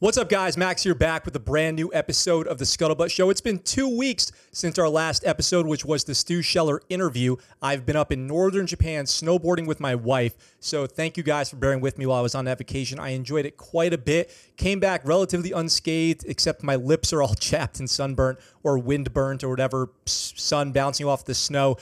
What's up, guys? Max here back with a brand new episode of the Scuttlebutt Show. It's been two weeks since our last episode, which was the Stu Scheller interview. I've been up in northern Japan snowboarding with my wife. So, thank you guys for bearing with me while I was on that vacation. I enjoyed it quite a bit. Came back relatively unscathed, except my lips are all chapped and sunburnt or wind burnt or whatever, sun bouncing off the snow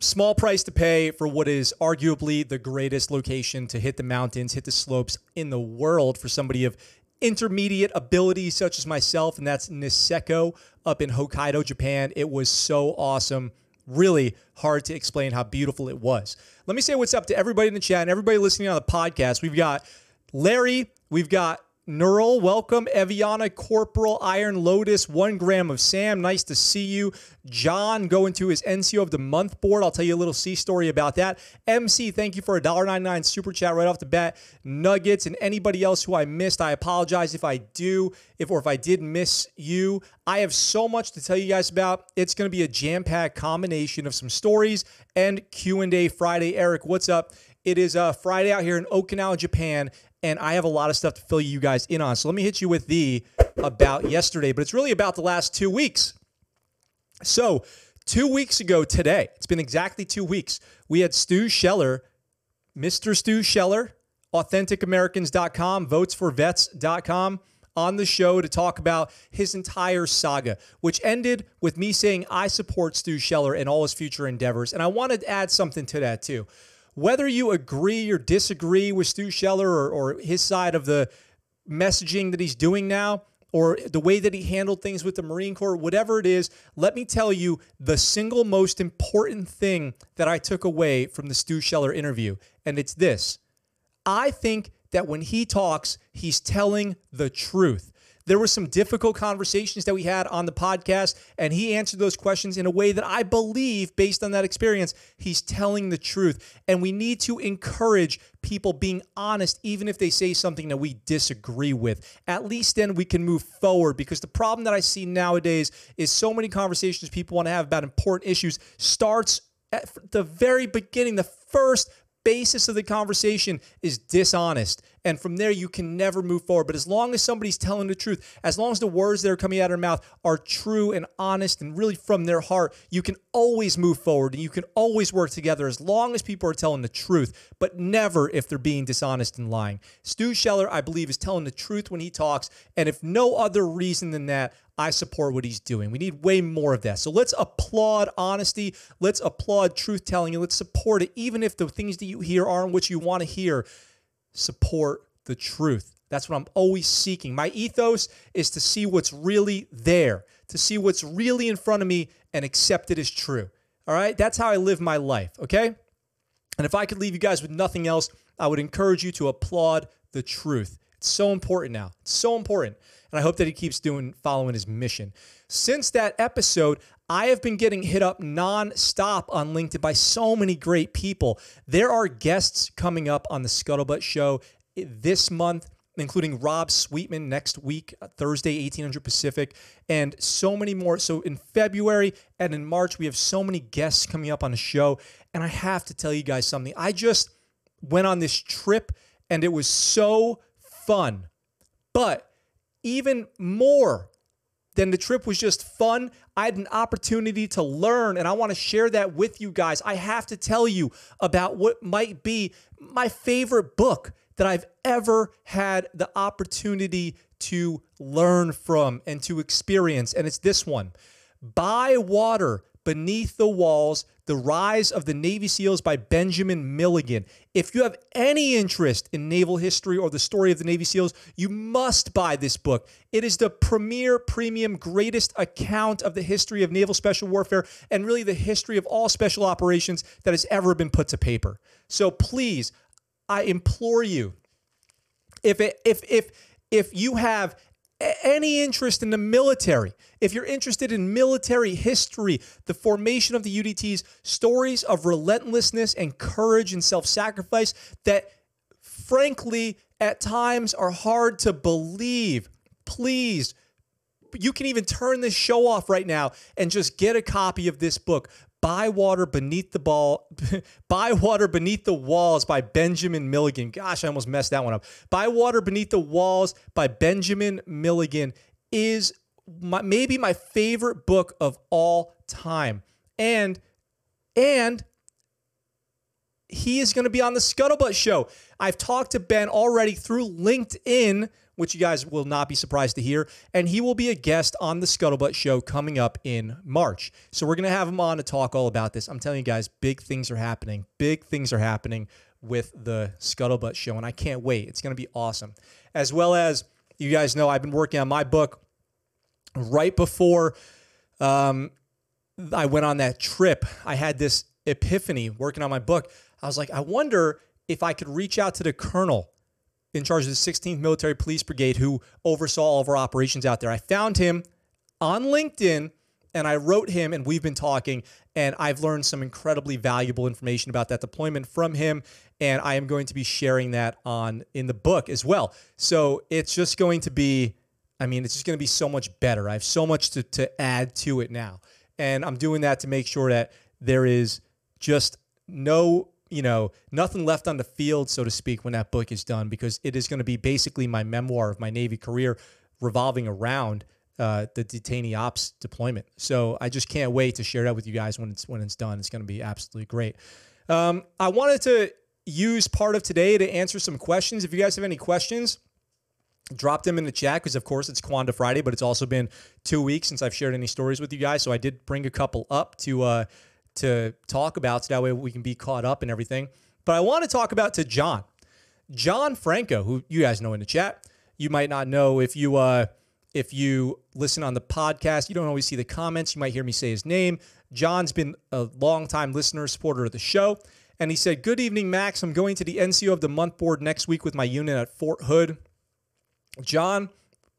small price to pay for what is arguably the greatest location to hit the mountains, hit the slopes in the world for somebody of intermediate abilities such as myself, and that's Niseko up in Hokkaido, Japan. It was so awesome. Really hard to explain how beautiful it was. Let me say what's up to everybody in the chat and everybody listening on the podcast. We've got Larry, we've got Neural, welcome. Eviana Corporal, Iron Lotus, one gram of Sam. Nice to see you. John going to his NCO of the month board. I'll tell you a little sea story about that. MC, thank you for a $1.99 super chat right off the bat. Nuggets and anybody else who I missed, I apologize if I do, if or if I did miss you. I have so much to tell you guys about. It's going to be a jam-packed combination of some stories and Q&A Friday. Eric, what's up? It is a uh, Friday out here in Okinawa, Japan, and I have a lot of stuff to fill you guys in on. So let me hit you with the about yesterday, but it's really about the last two weeks. So, two weeks ago today, it's been exactly two weeks, we had Stu Scheller, Mr. Stu Scheller, AuthenticAmericans.com, VotesForVets.com on the show to talk about his entire saga, which ended with me saying I support Stu Scheller and all his future endeavors. And I wanted to add something to that too whether you agree or disagree with Stu Scheller or, or his side of the messaging that he's doing now, or the way that he handled things with the Marine Corps, whatever it is, let me tell you the single most important thing that I took away from the Stu Scheller interview. And it's this I think that when he talks, he's telling the truth. There were some difficult conversations that we had on the podcast, and he answered those questions in a way that I believe, based on that experience, he's telling the truth. And we need to encourage people being honest, even if they say something that we disagree with. At least then we can move forward because the problem that I see nowadays is so many conversations people want to have about important issues starts at the very beginning, the first basis of the conversation is dishonest. And from there, you can never move forward. But as long as somebody's telling the truth, as long as the words that are coming out of their mouth are true and honest and really from their heart, you can always move forward and you can always work together as long as people are telling the truth, but never if they're being dishonest and lying. Stu Scheller, I believe, is telling the truth when he talks. And if no other reason than that, I support what he's doing. We need way more of that. So let's applaud honesty. Let's applaud truth telling and let's support it, even if the things that you hear aren't what you want to hear. Support the truth. That's what I'm always seeking. My ethos is to see what's really there, to see what's really in front of me and accept it as true. All right? That's how I live my life, okay? And if I could leave you guys with nothing else, I would encourage you to applaud the truth. It's so important now. It's so important and I hope that he keeps doing following his mission. Since that episode, I have been getting hit up nonstop on LinkedIn by so many great people. There are guests coming up on the Scuttlebutt Show this month, including Rob Sweetman next week, uh, Thursday, 1800 Pacific, and so many more. So in February and in March, we have so many guests coming up on the show. And I have to tell you guys something. I just went on this trip and it was so fun. But even more than the trip was just fun. I had an opportunity to learn, and I want to share that with you guys. I have to tell you about what might be my favorite book that I've ever had the opportunity to learn from and to experience, and it's this one By Water Beneath the Walls The Rise of the Navy SEALs by Benjamin Milligan. If you have any interest in naval history or the story of the Navy SEALs, you must buy this book. It is the premier, premium, greatest account of the history of naval special warfare and really the history of all special operations that has ever been put to paper. So please, I implore you, if it, if if if you have any interest in the military, if you're interested in military history, the formation of the UDTs, stories of relentlessness and courage and self sacrifice that, frankly, at times are hard to believe, please. You can even turn this show off right now and just get a copy of this book By Water Beneath the Ball, By Water Beneath the Walls by Benjamin Milligan. Gosh, I almost messed that one up. By Water Beneath the Walls by Benjamin Milligan is my, maybe my favorite book of all time. And and he is going to be on the Scuttlebutt show. I've talked to Ben already through LinkedIn, which you guys will not be surprised to hear, and he will be a guest on the Scuttlebutt show coming up in March. So we're going to have him on to talk all about this. I'm telling you guys, big things are happening. Big things are happening with the Scuttlebutt show, and I can't wait. It's going to be awesome. As well as you guys know, I've been working on my book right before um, I went on that trip. I had this epiphany working on my book. I was like, I wonder if I could reach out to the colonel in charge of the 16th Military Police Brigade who oversaw all of our operations out there. I found him on LinkedIn and I wrote him and we've been talking and I've learned some incredibly valuable information about that deployment from him and I am going to be sharing that on in the book as well. So it's just going to be I mean it's just going to be so much better. I have so much to to add to it now. And I'm doing that to make sure that there is just no you know, nothing left on the field, so to speak, when that book is done, because it is going to be basically my memoir of my Navy career revolving around uh, the detainee ops deployment. So I just can't wait to share that with you guys when it's when it's done. It's going to be absolutely great. Um, I wanted to use part of today to answer some questions. If you guys have any questions, drop them in the chat because of course it's Q&A Friday, but it's also been two weeks since I've shared any stories with you guys. So I did bring a couple up to uh, to talk about so that way we can be caught up and everything. But I want to talk about to John, John Franco, who you guys know in the chat. You might not know if you uh, if you listen on the podcast, you don't always see the comments. You might hear me say his name. John's been a longtime listener, supporter of the show. And he said, Good evening, Max. I'm going to the NCO of the month board next week with my unit at Fort Hood. John,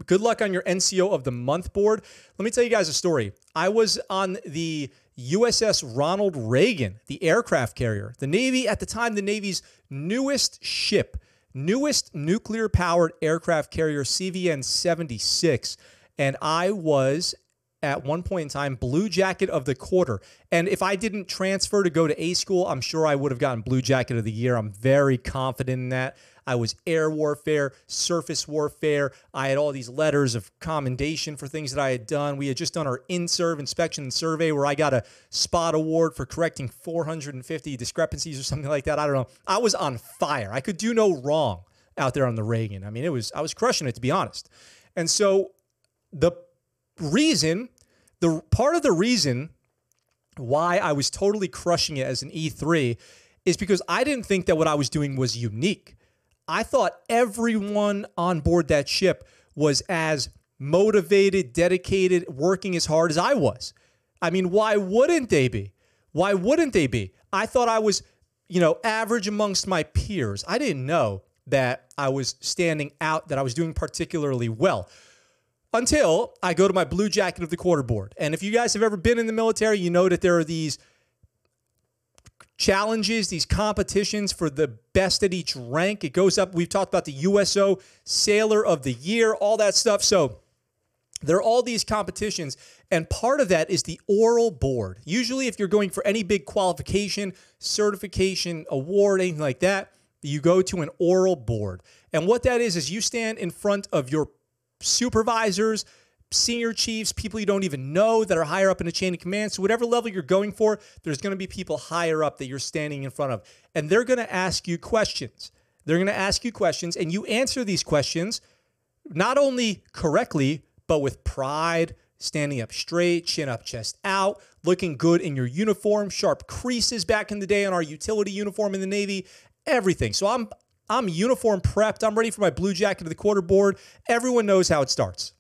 good luck on your NCO of the month board. Let me tell you guys a story. I was on the USS Ronald Reagan, the aircraft carrier. The Navy, at the time, the Navy's newest ship, newest nuclear powered aircraft carrier, CVN 76. And I was at one point in time blue jacket of the quarter. And if I didn't transfer to go to A school, I'm sure I would have gotten blue jacket of the year. I'm very confident in that. I was air warfare, surface warfare. I had all these letters of commendation for things that I had done. We had just done our in-serve inspection and survey where I got a spot award for correcting 450 discrepancies or something like that. I don't know. I was on fire. I could do no wrong out there on the Reagan. I mean, it was I was crushing it to be honest. And so the reason, the part of the reason why I was totally crushing it as an E3 is because I didn't think that what I was doing was unique. I thought everyone on board that ship was as motivated, dedicated, working as hard as I was. I mean, why wouldn't they be? Why wouldn't they be? I thought I was, you know, average amongst my peers. I didn't know that I was standing out, that I was doing particularly well until I go to my blue jacket of the quarter board. And if you guys have ever been in the military, you know that there are these challenges, these competitions for the best at each rank. It goes up. We've talked about the USO Sailor of the Year, all that stuff. So there are all these competitions, and part of that is the oral board. Usually, if you're going for any big qualification, certification, award, anything like that, you go to an oral board. And what that is, is you stand in front of your supervisors, senior chiefs, people you don't even know that are higher up in the chain of command. So, whatever level you're going for, there's going to be people higher up that you're standing in front of. And they're going to ask you questions. They're going to ask you questions, and you answer these questions not only correctly, but with pride, standing up straight, chin up, chest out, looking good in your uniform, sharp creases back in the day on our utility uniform in the Navy, everything. So, I'm I'm uniform prepped. I'm ready for my blue jacket to the quarter board. Everyone knows how it starts.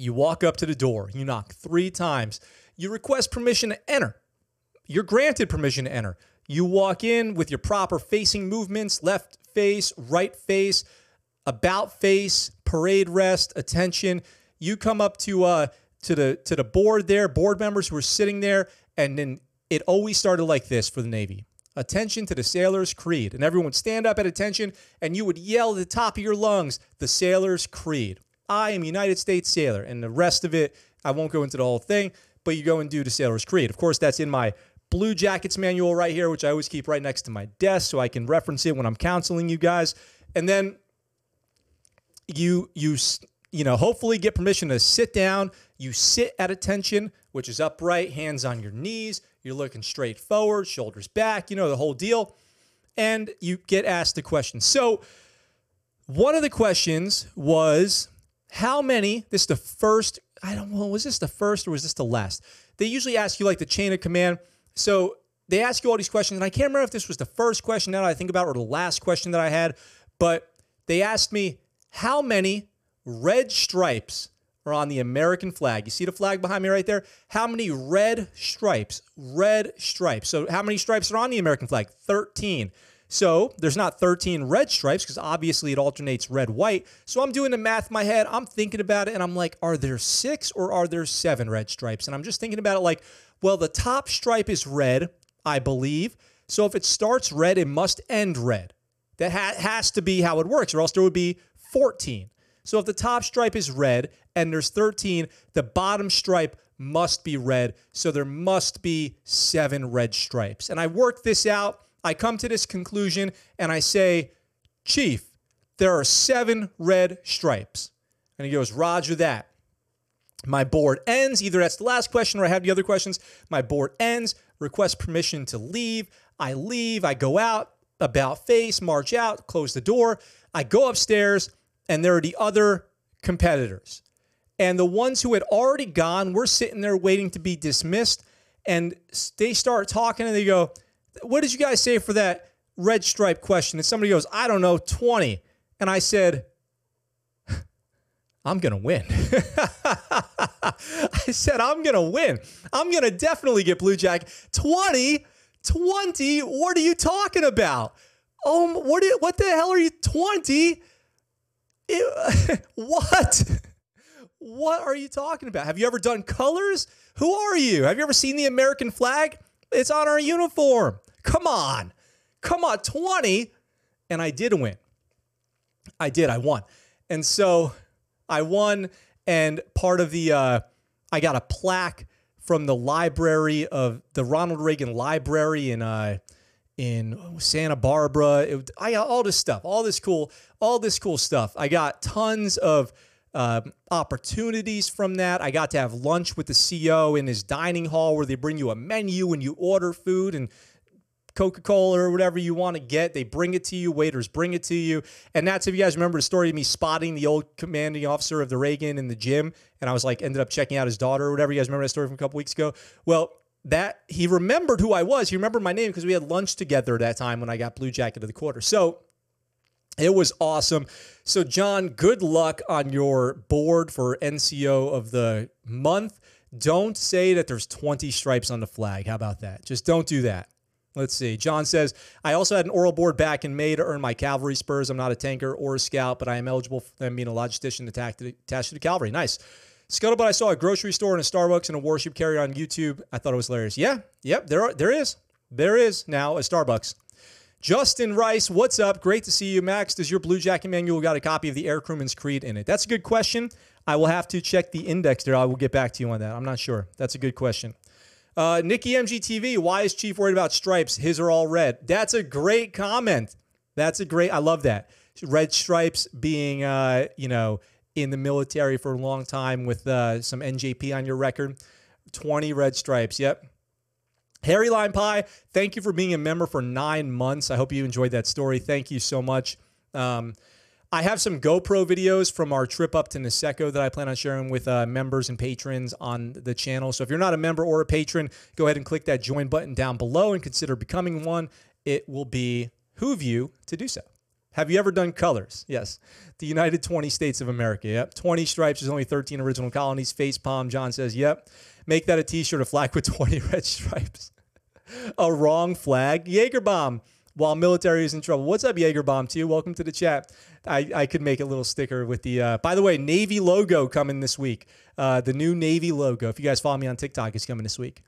You walk up to the door, you knock three times, you request permission to enter. You're granted permission to enter. You walk in with your proper facing movements left face, right face, about face, parade rest, attention. You come up to uh to the to the board there, board members who are sitting there, and then it always started like this for the Navy. Attention to the sailor's creed. And everyone would stand up at attention and you would yell at the top of your lungs, the sailor's creed. I am a United States sailor. And the rest of it, I won't go into the whole thing, but you go and do the Sailor's Creed. Of course, that's in my Blue Jackets manual right here, which I always keep right next to my desk so I can reference it when I'm counseling you guys. And then you you you know hopefully get permission to sit down. You sit at attention, which is upright, hands on your knees. You're looking straight forward, shoulders back. You know the whole deal, and you get asked the question. So one of the questions was how many. This is the first. I don't know. Was this the first or was this the last? They usually ask you like the chain of command. So they ask you all these questions, and I can't remember if this was the first question that I think about, or the last question that I had, but they asked me how many red stripes are on the American flag. You see the flag behind me right there? How many red stripes? Red stripes. So, how many stripes are on the American flag? 13. So, there's not 13 red stripes because obviously it alternates red, white. So, I'm doing the math in my head. I'm thinking about it and I'm like, are there six or are there seven red stripes? And I'm just thinking about it like, well, the top stripe is red, I believe. So, if it starts red, it must end red. That ha- has to be how it works, or else there would be 14. So if the top stripe is red and there's 13, the bottom stripe must be red. So there must be seven red stripes. And I work this out. I come to this conclusion and I say, Chief, there are seven red stripes. And he goes, Roger that. My board ends. Either that's the last question or I have the other questions. My board ends, request permission to leave. I leave, I go out about face, march out, close the door. I go upstairs, and there are the other competitors. And the ones who had already gone were sitting there waiting to be dismissed. And they start talking and they go, What did you guys say for that red stripe question? And somebody goes, I don't know, 20. And I said, I'm going to win. I said, I'm going to win. I'm going to definitely get Blue Jack. 20? 20? What are you talking about? Oh, what, what the hell are you? 20? what? What are you talking about? Have you ever done colors? Who are you? Have you ever seen the American flag? It's on our uniform. Come on. Come on. 20. And I did win. I did. I won. And so I won. And part of the, uh, I got a plaque from the library of the Ronald Reagan Library in uh, in Santa Barbara. It, I got all this stuff, all this cool, all this cool stuff. I got tons of uh, opportunities from that. I got to have lunch with the CO in his dining hall where they bring you a menu and you order food and Coca Cola or whatever you want to get. They bring it to you. Waiters bring it to you. And that's if you guys remember the story of me spotting the old commanding officer of the Reagan in the gym. And I was like, ended up checking out his daughter or whatever. You guys remember that story from a couple weeks ago? Well, that he remembered who I was. He remembered my name because we had lunch together that time when I got Blue Jacket of the quarter. So it was awesome. So, John, good luck on your board for NCO of the month. Don't say that there's 20 stripes on the flag. How about that? Just don't do that. Let's see. John says, I also had an oral board back in May to earn my cavalry spurs. I'm not a tanker or a scout, but I am eligible for them being a logistician attached to the cavalry. Nice. Scuttlebutt, I saw a grocery store and a Starbucks and a warship carrier on YouTube. I thought it was hilarious. Yeah, yep, there are, there is. There is now a Starbucks. Justin Rice, what's up? Great to see you. Max, does your Blue Jacket manual got a copy of the Air Crewman's Creed in it? That's a good question. I will have to check the index there. I will get back to you on that. I'm not sure. That's a good question. Uh, Nikki MGTV, why is Chief worried about stripes? His are all red. That's a great comment. That's a great, I love that. Red stripes being, uh, you know, in the military for a long time with uh, some NJP on your record. 20 red stripes. Yep. Harry Lime Pie, thank you for being a member for nine months. I hope you enjoyed that story. Thank you so much. Um, I have some GoPro videos from our trip up to Niseko that I plan on sharing with uh, members and patrons on the channel. So if you're not a member or a patron, go ahead and click that join button down below and consider becoming one. It will be who you to do so. Have you ever done colors? Yes. The United 20 States of America. Yep. 20 stripes. There's only 13 original colonies. Face palm. John says, yep. Make that a t shirt, a flag with 20 red stripes. a wrong flag. Jaeger bomb while military is in trouble. What's up, Jaeger bomb to you? Welcome to the chat. I, I could make a little sticker with the, uh, by the way, Navy logo coming this week. Uh, the new Navy logo. If you guys follow me on TikTok, is coming this week.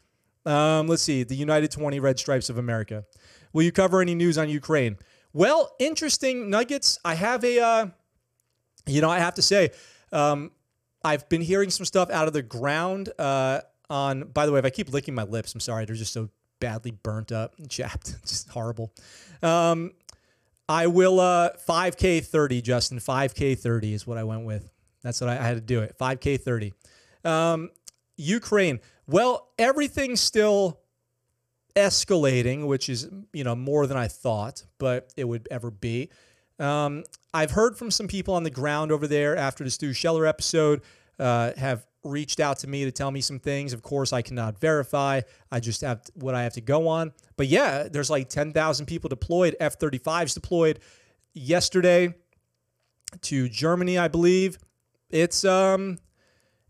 Um, let's see. The United 20 Red Stripes of America. Will you cover any news on Ukraine? Well, interesting nuggets. I have a, uh, you know, I have to say, um, I've been hearing some stuff out of the ground uh, on. By the way, if I keep licking my lips, I'm sorry. They're just so badly burnt up and chapped. just horrible. Um, I will uh 5K 30, Justin. 5K 30 is what I went with. That's what I, I had to do it. 5K 30. Um, Ukraine. Well, everything's still escalating, which is you know more than I thought, but it would ever be. Um, I've heard from some people on the ground over there after the Stu Scheller episode uh, have reached out to me to tell me some things. Of course, I cannot verify. I just have what I have to go on. But yeah, there's like 10,000 people deployed, F 35s deployed yesterday to Germany, I believe. It's um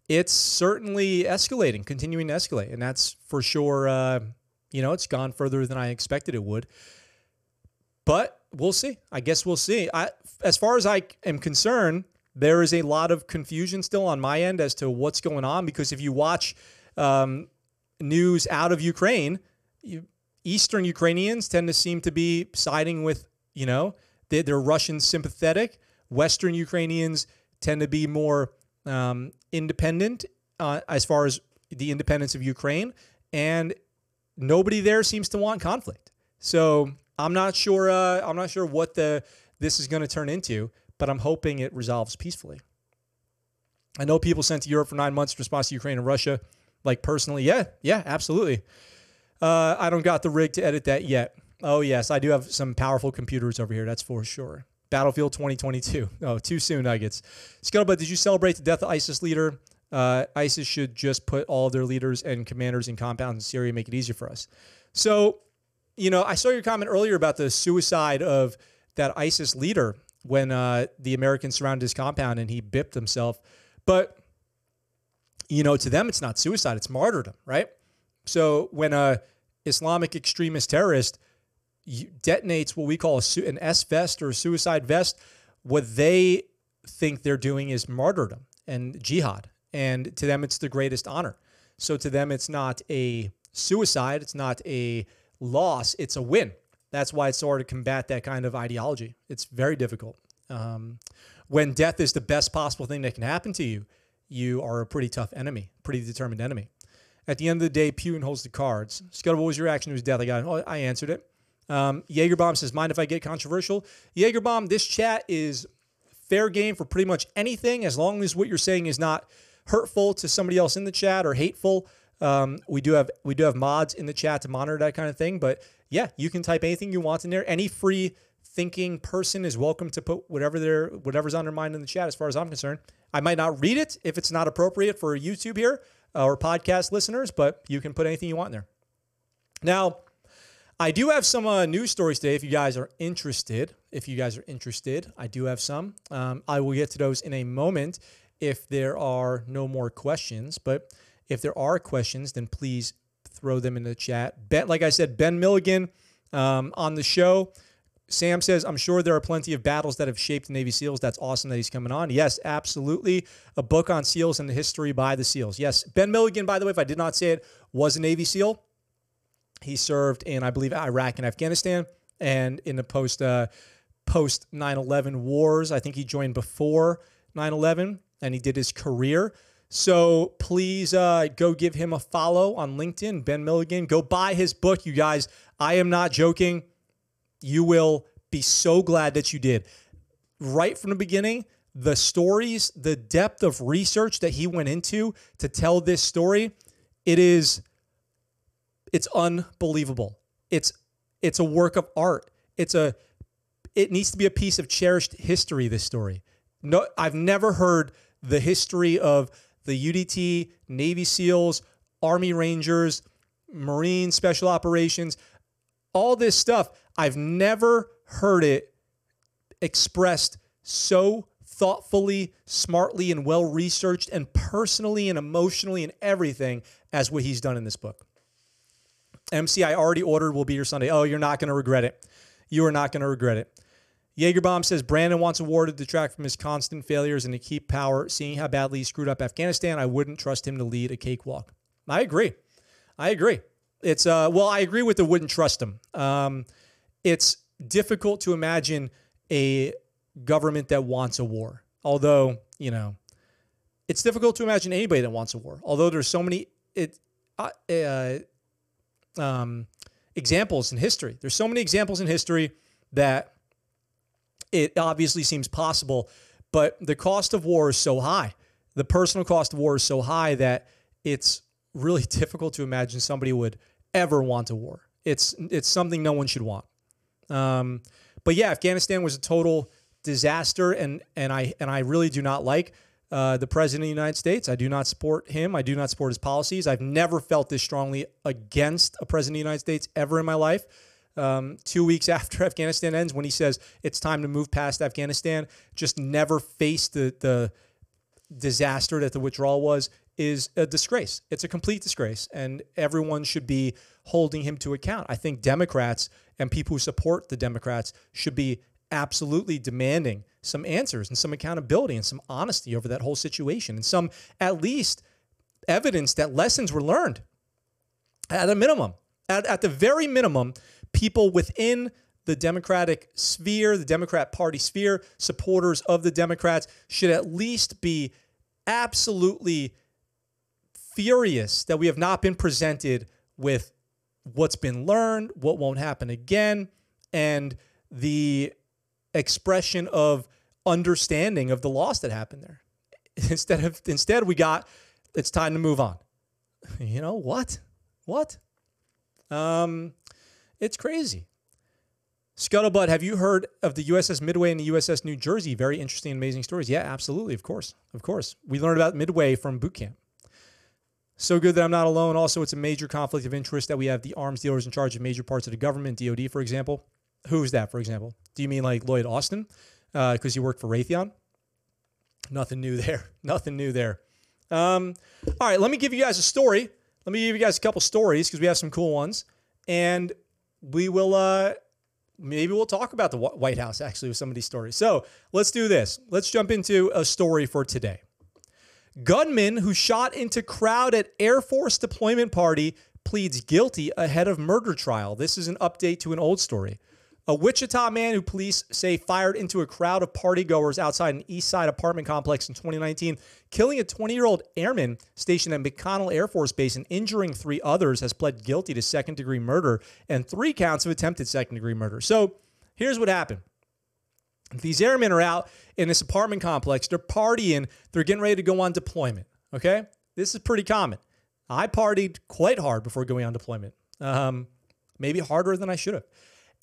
it's certainly escalating, continuing to escalate, and that's for sure uh, you know, it's gone further than I expected it would. But we'll see. I guess we'll see. I, as far as I am concerned, there is a lot of confusion still on my end as to what's going on because if you watch um, news out of Ukraine, you, Eastern Ukrainians tend to seem to be siding with, you know, they, they're Russian sympathetic. Western Ukrainians tend to be more um, independent uh, as far as the independence of Ukraine. And nobody there seems to want conflict. So I'm not sure. Uh, I'm not sure what the this is going to turn into, but I'm hoping it resolves peacefully. I know people sent to Europe for nine months in response to Ukraine and Russia. Like personally, yeah, yeah, absolutely. Uh, I don't got the rig to edit that yet. Oh yes, I do have some powerful computers over here. That's for sure. Battlefield 2022. Oh, too soon, Nuggets. Scuttlebutt, did you celebrate the death of ISIS leader uh, ISIS should just put all their leaders and commanders in compounds in Syria and make it easier for us. So, you know, I saw your comment earlier about the suicide of that ISIS leader when uh, the Americans surrounded his compound and he bipped himself. But, you know, to them, it's not suicide, it's martyrdom, right? So when a Islamic extremist terrorist detonates what we call a, an S vest or a suicide vest, what they think they're doing is martyrdom and jihad and to them it's the greatest honor. So to them it's not a suicide, it's not a loss, it's a win. That's why it's so hard to combat that kind of ideology. It's very difficult. Um, when death is the best possible thing that can happen to you, you are a pretty tough enemy, pretty determined enemy. At the end of the day, Putin holds the cards. Scott, what was your reaction to his death? I got, oh, I answered it. Um, Jaegerbomb says, mind if I get controversial? Jaegerbomb, this chat is fair game for pretty much anything as long as what you're saying is not hurtful to somebody else in the chat or hateful, um, we do have we do have mods in the chat to monitor that kind of thing. But yeah, you can type anything you want in there. Any free thinking person is welcome to put whatever their whatever's on their mind in the chat. As far as I'm concerned, I might not read it if it's not appropriate for YouTube here uh, or podcast listeners, but you can put anything you want in there. Now, I do have some uh, news stories today. If you guys are interested, if you guys are interested, I do have some. Um, I will get to those in a moment if there are no more questions. But if there are questions, then please throw them in the chat. Ben, like I said, Ben Milligan um, on the show. Sam says, I'm sure there are plenty of battles that have shaped Navy SEALs. That's awesome that he's coming on. Yes, absolutely. A book on SEALs and the history by the SEALs. Yes. Ben Milligan, by the way, if I did not say it, was a Navy SEAL. He served in, I believe, Iraq and Afghanistan and in the post uh, post 9 11 wars. I think he joined before 9 11 and he did his career. So please uh, go give him a follow on LinkedIn, Ben Milligan. Go buy his book, you guys. I am not joking. You will be so glad that you did. Right from the beginning, the stories, the depth of research that he went into to tell this story, it is it's unbelievable. It's it's a work of art. It's a it needs to be a piece of cherished history this story. No I've never heard the history of the UDT, Navy SEALs, Army Rangers, Marine Special Operations, all this stuff. I've never heard it expressed so thoughtfully, smartly, and well researched, and personally and emotionally and everything as what he's done in this book. MC, I already ordered will be your Sunday. Oh, you're not going to regret it. You are not going to regret it. Jaegerbomb says Brandon wants a war to detract from his constant failures and to keep power. Seeing how badly he screwed up Afghanistan, I wouldn't trust him to lead a cakewalk. I agree. I agree. It's uh well, I agree with the wouldn't trust him. Um, it's difficult to imagine a government that wants a war. Although, you know, it's difficult to imagine anybody that wants a war. Although there's so many it uh, uh, um, examples in history. There's so many examples in history that it obviously seems possible, but the cost of war is so high. The personal cost of war is so high that it's really difficult to imagine somebody would ever want a war. It's it's something no one should want. Um, but yeah, Afghanistan was a total disaster, and and I and I really do not like uh, the president of the United States. I do not support him. I do not support his policies. I've never felt this strongly against a president of the United States ever in my life. Um, two weeks after Afghanistan ends, when he says it's time to move past Afghanistan, just never face the the disaster that the withdrawal was is a disgrace. It's a complete disgrace, and everyone should be holding him to account. I think Democrats and people who support the Democrats should be absolutely demanding some answers and some accountability and some honesty over that whole situation and some at least evidence that lessons were learned at a minimum. At, at the very minimum, people within the Democratic sphere, the Democrat Party sphere, supporters of the Democrats should at least be absolutely furious that we have not been presented with what's been learned, what won't happen again, and the expression of understanding of the loss that happened there. Instead of instead we got it's time to move on. You know what? What? Um it's crazy. Scuttlebutt, have you heard of the USS Midway and the USS New Jersey? Very interesting, amazing stories. Yeah, absolutely. Of course. Of course. We learned about Midway from boot camp. So good that I'm not alone. Also, it's a major conflict of interest that we have the arms dealers in charge of major parts of the government, DOD, for example. Who is that, for example? Do you mean like Lloyd Austin? Because uh, you work for Raytheon? Nothing new there. Nothing new there. Um, all right, let me give you guys a story. Let me give you guys a couple stories because we have some cool ones. And we will, uh, maybe we'll talk about the White House actually with some of these stories. So let's do this. Let's jump into a story for today. Gunman who shot into crowd at Air Force deployment party pleads guilty ahead of murder trial. This is an update to an old story. A Wichita man who police say fired into a crowd of partygoers outside an East Side apartment complex in 2019, killing a 20 year old airman stationed at McConnell Air Force Base and injuring three others, has pled guilty to second degree murder and three counts of attempted second degree murder. So here's what happened these airmen are out in this apartment complex. They're partying. They're getting ready to go on deployment. Okay. This is pretty common. I partied quite hard before going on deployment, um, maybe harder than I should have.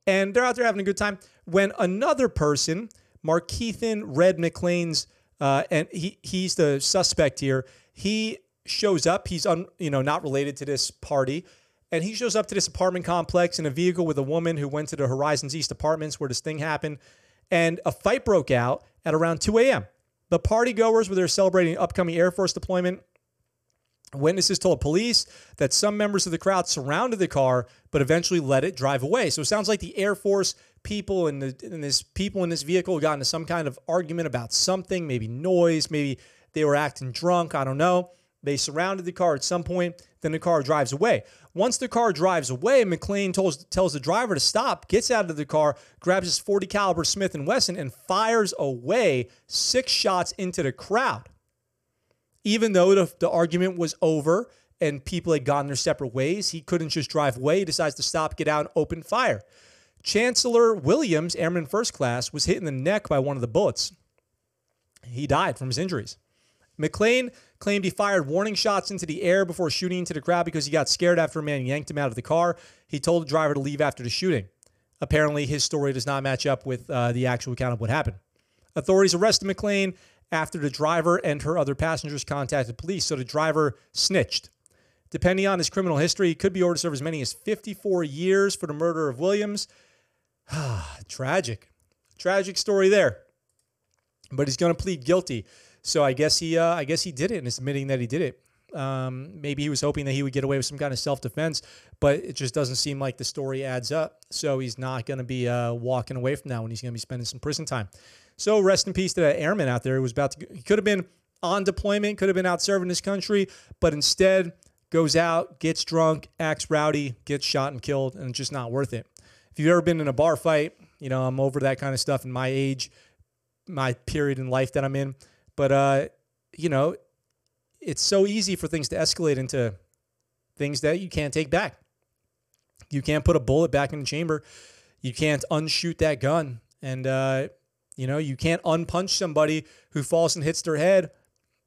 And they're out there having a good time when another person, Markeithan Red McLean's, uh, and he he's the suspect here. He shows up. He's un, you know not related to this party, and he shows up to this apartment complex in a vehicle with a woman who went to the Horizons East apartments where this thing happened and a fight broke out at around 2 a.m. The party goers were there celebrating upcoming Air Force deployment. Witnesses told police that some members of the crowd surrounded the car, but eventually let it drive away. So it sounds like the Air Force people and, this people in this vehicle got into some kind of argument about something, maybe noise, maybe they were acting drunk. I don't know. They surrounded the car at some point. Then the car drives away. Once the car drives away, McLean tells, tells the driver to stop, gets out of the car, grabs his 40 caliber Smith and Wesson, and fires away six shots into the crowd. Even though the, the argument was over and people had gone their separate ways, he couldn't just drive away. He decides to stop, get out, and open fire. Chancellor Williams, Airman First Class, was hit in the neck by one of the bullets. He died from his injuries. McLean claimed he fired warning shots into the air before shooting into the crowd because he got scared after a man yanked him out of the car. He told the driver to leave after the shooting. Apparently, his story does not match up with uh, the actual account of what happened. Authorities arrested McLean after the driver and her other passengers contacted police, so the driver snitched. Depending on his criminal history, he could be ordered to serve as many as 54 years for the murder of Williams. Tragic. Tragic story there. But he's going to plead guilty. So I guess he, uh, I guess he did it and is admitting that he did it. Um, maybe he was hoping that he would get away with some kind of self defense, but it just doesn't seem like the story adds up. So he's not going to be uh, walking away from that when he's going to be spending some prison time. So rest in peace to that airman out there who was about to. He could have been on deployment, could have been out serving his country, but instead goes out, gets drunk, acts rowdy, gets shot and killed, and it's just not worth it. If you've ever been in a bar fight, you know I'm over that kind of stuff in my age, my period in life that I'm in. But uh, you know, it's so easy for things to escalate into things that you can't take back. You can't put a bullet back in the chamber. You can't unshoot that gun. And, uh, you know, you can't unpunch somebody who falls and hits their head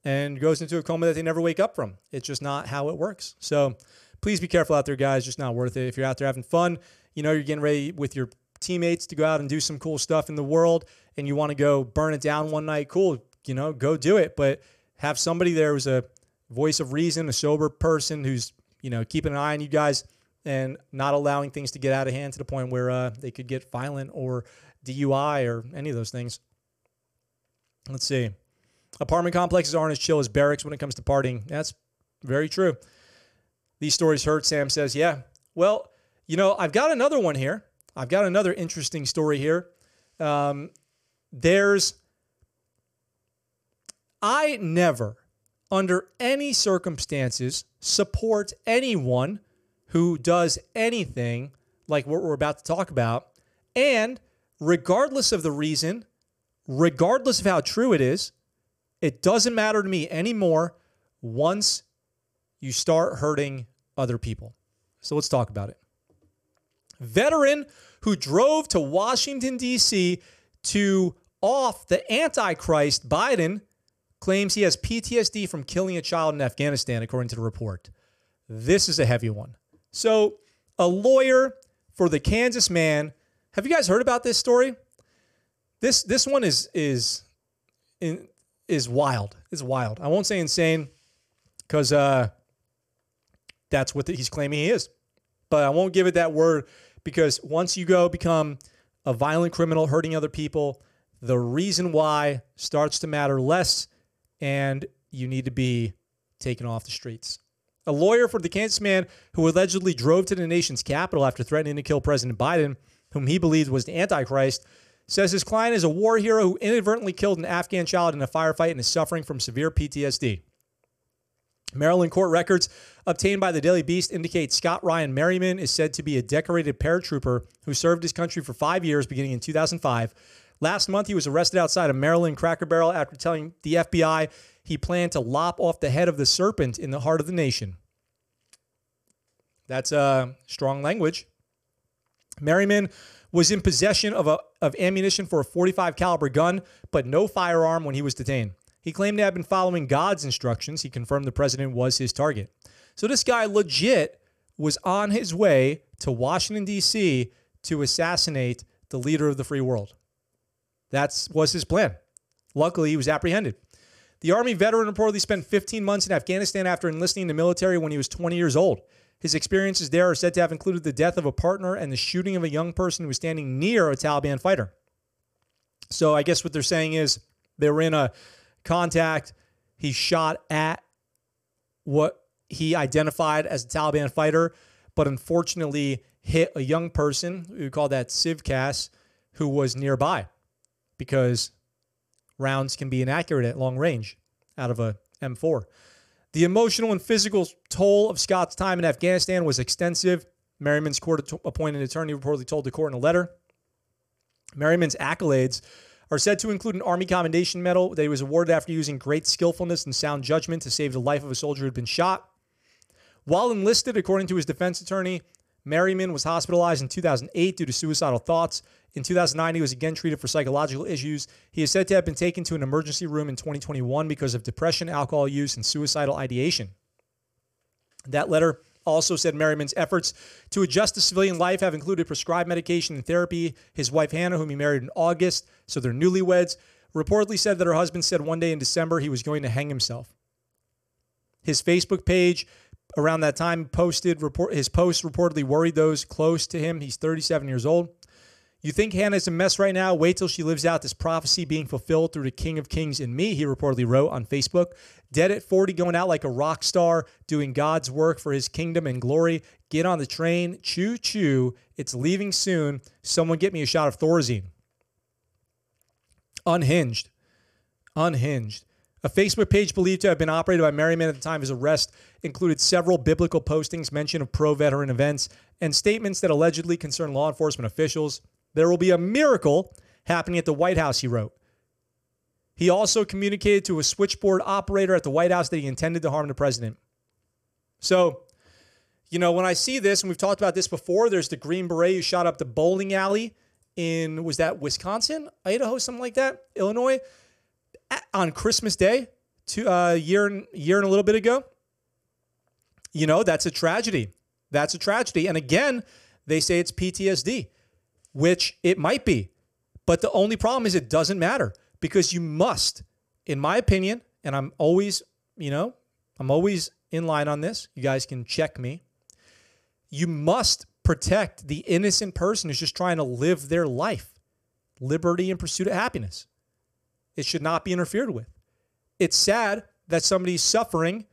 and goes into a coma that they never wake up from. It's just not how it works. So please be careful out there, guys. Just not worth it. If you're out there having fun, you know, you're getting ready with your teammates to go out and do some cool stuff in the world and you want to go burn it down one night, cool, you know, go do it. But have somebody there who's a voice of reason, a sober person who's, you know, keeping an eye on you guys and not allowing things to get out of hand to the point where uh, they could get violent or DUI or any of those things. Let's see. Apartment complexes aren't as chill as barracks when it comes to partying. That's very true. These stories hurt, Sam says. Yeah. Well, you know, I've got another one here. I've got another interesting story here. Um, there's, I never, under any circumstances, support anyone who does anything like what we're about to talk about. And regardless of the reason, regardless of how true it is, it doesn't matter to me anymore once you start hurting other people. So let's talk about it. Veteran who drove to Washington, D.C. to off the Antichrist, Biden claims he has PTSD from killing a child in Afghanistan, according to the report. This is a heavy one. So, a lawyer for the Kansas man. Have you guys heard about this story? This this one is is in, is wild. It's wild. I won't say insane because uh, that's what the, he's claiming he is. But I won't give it that word because once you go become a violent criminal hurting other people, the reason why starts to matter less and you need to be taken off the streets. A lawyer for the Kansas man who allegedly drove to the nation's capital after threatening to kill President Biden, whom he believed was the Antichrist, says his client is a war hero who inadvertently killed an Afghan child in a firefight and is suffering from severe PTSD. Maryland court records obtained by the Daily Beast indicate Scott Ryan Merriman is said to be a decorated paratrooper who served his country for five years beginning in 2005. Last month, he was arrested outside a Maryland Cracker Barrel after telling the FBI he planned to lop off the head of the serpent in the heart of the nation. That's uh, strong language. Merriman was in possession of, a, of ammunition for a 45 caliber gun, but no firearm when he was detained. He claimed to have been following God's instructions. He confirmed the president was his target. So this guy legit was on his way to Washington, D.C. to assassinate the leader of the free world. That was his plan. Luckily, he was apprehended. The Army veteran reportedly spent 15 months in Afghanistan after enlisting in the military when he was 20 years old. His experiences there are said to have included the death of a partner and the shooting of a young person who was standing near a Taliban fighter. So I guess what they're saying is they were in a contact. He shot at what he identified as a Taliban fighter, but unfortunately hit a young person, we call that civcas, who was nearby because rounds can be inaccurate at long range out of a M4. The emotional and physical toll of Scott's time in Afghanistan was extensive. Merriman's court appointed attorney reportedly told the court in a letter. Merriman's accolades are said to include an Army Commendation Medal that he was awarded after using great skillfulness and sound judgment to save the life of a soldier who had been shot. While enlisted, according to his defense attorney, Merriman was hospitalized in 2008 due to suicidal thoughts. In 2009, he was again treated for psychological issues. He is said to have been taken to an emergency room in 2021 because of depression, alcohol use, and suicidal ideation. That letter also said Merriman's efforts to adjust to civilian life have included prescribed medication and therapy. His wife, Hannah, whom he married in August, so they're newlyweds, reportedly said that her husband said one day in December he was going to hang himself. His Facebook page around that time posted report his post reportedly worried those close to him. He's 37 years old. You think Hannah's a mess right now? Wait till she lives out this prophecy being fulfilled through the King of Kings in me, he reportedly wrote on Facebook. Dead at 40, going out like a rock star, doing God's work for his kingdom and glory. Get on the train. Choo choo. It's leaving soon. Someone get me a shot of Thorazine. Unhinged. Unhinged. A Facebook page believed to have been operated by Merriman at the time of his arrest included several biblical postings, mention of pro veteran events, and statements that allegedly concern law enforcement officials. There will be a miracle happening at the White House, he wrote. He also communicated to a switchboard operator at the White House that he intended to harm the president. So, you know, when I see this, and we've talked about this before, there's the Green Beret who shot up the bowling alley in, was that Wisconsin, Idaho, something like that, Illinois, on Christmas Day, two uh, year year and a little bit ago. You know, that's a tragedy. That's a tragedy. And again, they say it's PTSD, which it might be. But the only problem is it doesn't matter because you must, in my opinion, and I'm always, you know, I'm always in line on this. You guys can check me. You must protect the innocent person who's just trying to live their life, liberty and pursuit of happiness. It should not be interfered with. It's sad that somebody's suffering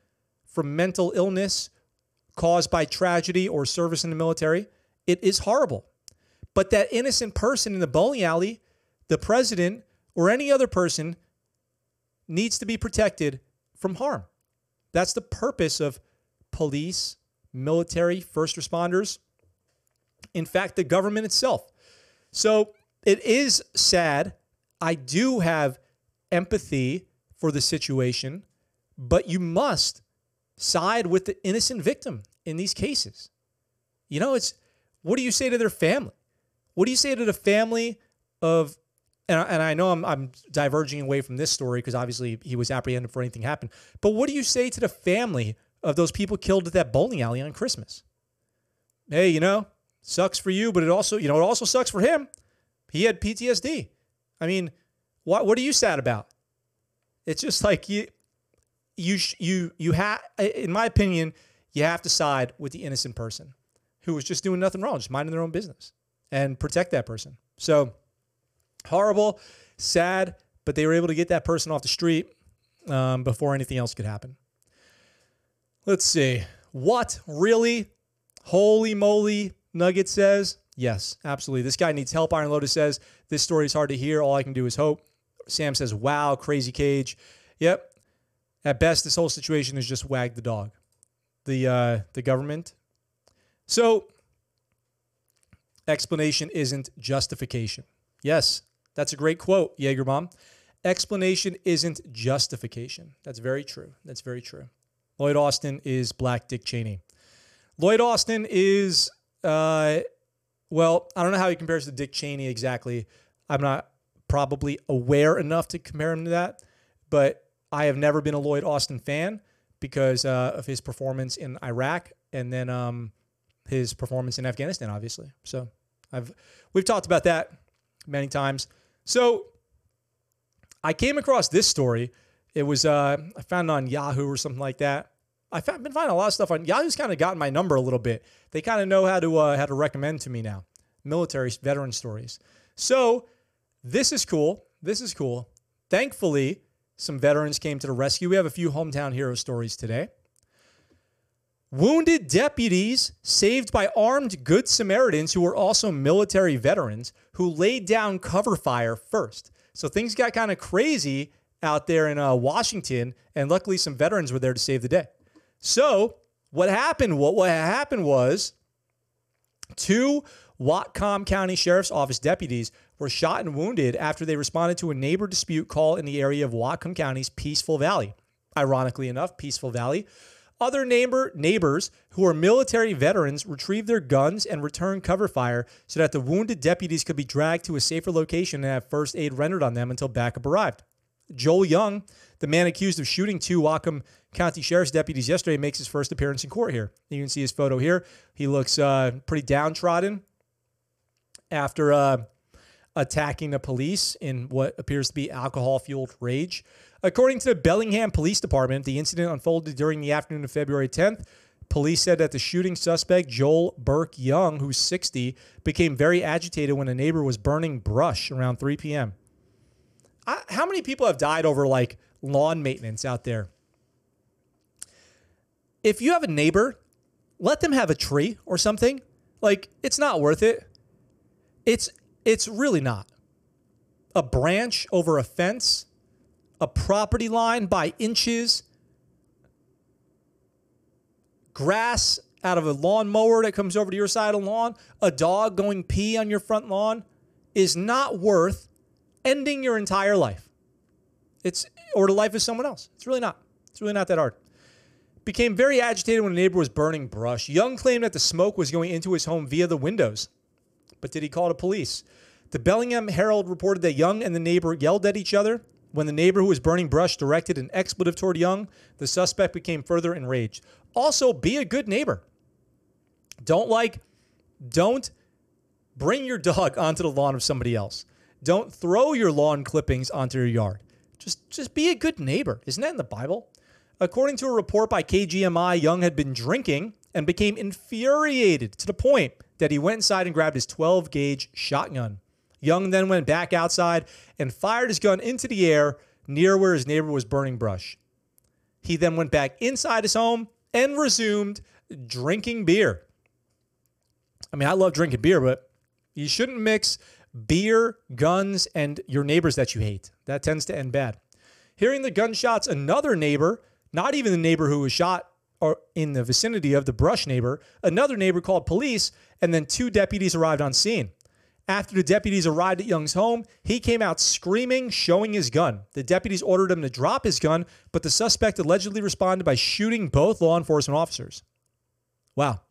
from mental illness caused by tragedy or service in the military. It is horrible. But that innocent person in the bowling alley, the president, or any other person needs to be protected from harm. That's the purpose of police, military, first responders, in fact, the government itself. So it is sad. I do have empathy for the situation, but you must side with the innocent victim in these cases. You know, it's what do you say to their family? What do you say to the family of, and I, and I know I'm, I'm diverging away from this story because obviously he was apprehended for anything happened, but what do you say to the family of those people killed at that bowling alley on Christmas? Hey, you know, sucks for you, but it also, you know, it also sucks for him. He had PTSD. I mean, what what are you sad about? It's just like you you you you have in my opinion, you have to side with the innocent person who was just doing nothing wrong, just minding their own business and protect that person. So horrible, sad, but they were able to get that person off the street um, before anything else could happen. Let's see. What really? Holy moly, Nugget says. Yes, absolutely. This guy needs help. Iron Lotus says, This story is hard to hear. All I can do is hope. Sam says, Wow, crazy cage. Yep. At best, this whole situation is just wag the dog. The uh, the government. So explanation isn't justification. Yes, that's a great quote, Jaeger Bomb. Explanation isn't justification. That's very true. That's very true. Lloyd Austin is Black Dick Cheney. Lloyd Austin is, uh, well, I don't know how he compares to Dick Cheney exactly. I'm not probably aware enough to compare him to that, but I have never been a Lloyd Austin fan because uh, of his performance in Iraq and then um, his performance in Afghanistan, obviously. So I've we've talked about that many times. So I came across this story. It was uh, I found on Yahoo or something like that. I've been finding a lot of stuff on Yahoo's kind of gotten my number a little bit. They kind of know how to uh, how to recommend to me now. Military veteran stories. So this is cool. This is cool. Thankfully, some veterans came to the rescue. We have a few hometown hero stories today. Wounded deputies saved by armed Good Samaritans who were also military veterans who laid down cover fire first. So things got kind of crazy out there in uh, Washington, and luckily some veterans were there to save the day. So what happened? What what happened was two Whatcom County Sheriff's Office deputies were shot and wounded after they responded to a neighbor dispute call in the area of Whatcom County's Peaceful Valley. Ironically enough, Peaceful Valley. Other neighbor neighbors who are military veterans retrieved their guns and returned cover fire so that the wounded deputies could be dragged to a safer location and have first aid rendered on them until backup arrived. Joel Young, the man accused of shooting two Whatcom County Sheriff's deputies yesterday, makes his first appearance in court here. You can see his photo here. He looks uh, pretty downtrodden after uh, attacking the police in what appears to be alcohol fueled rage. According to the Bellingham Police Department, the incident unfolded during the afternoon of February 10th. Police said that the shooting suspect, Joel Burke Young, who's 60, became very agitated when a neighbor was burning brush around 3 p.m. I, how many people have died over like lawn maintenance out there? If you have a neighbor, let them have a tree or something. Like, it's not worth it. It's it's really not. A branch over a fence, a property line by inches, grass out of a lawnmower that comes over to your side of the lawn, a dog going pee on your front lawn is not worth ending your entire life. It's or the life of someone else. It's really not. It's really not that hard. became very agitated when a neighbor was burning brush. Young claimed that the smoke was going into his home via the windows. But did he call the police? The Bellingham Herald reported that Young and the neighbor yelled at each other. When the neighbor who was burning brush directed an expletive toward Young, the suspect became further enraged. Also, be a good neighbor. Don't like, don't bring your dog onto the lawn of somebody else. Don't throw your lawn clippings onto your yard. Just, just be a good neighbor. Isn't that in the Bible? According to a report by KGMI, Young had been drinking and became infuriated to the point that he went inside and grabbed his 12 gauge shotgun. Young then went back outside and fired his gun into the air near where his neighbor was burning brush. He then went back inside his home and resumed drinking beer. I mean, I love drinking beer, but you shouldn't mix beer, guns, and your neighbors that you hate. That tends to end bad. Hearing the gunshots, another neighbor, not even the neighbor who was shot or in the vicinity of the brush neighbor, another neighbor called police, and then two deputies arrived on scene. After the deputies arrived at Young's home, he came out screaming, showing his gun. The deputies ordered him to drop his gun, but the suspect allegedly responded by shooting both law enforcement officers. Wow.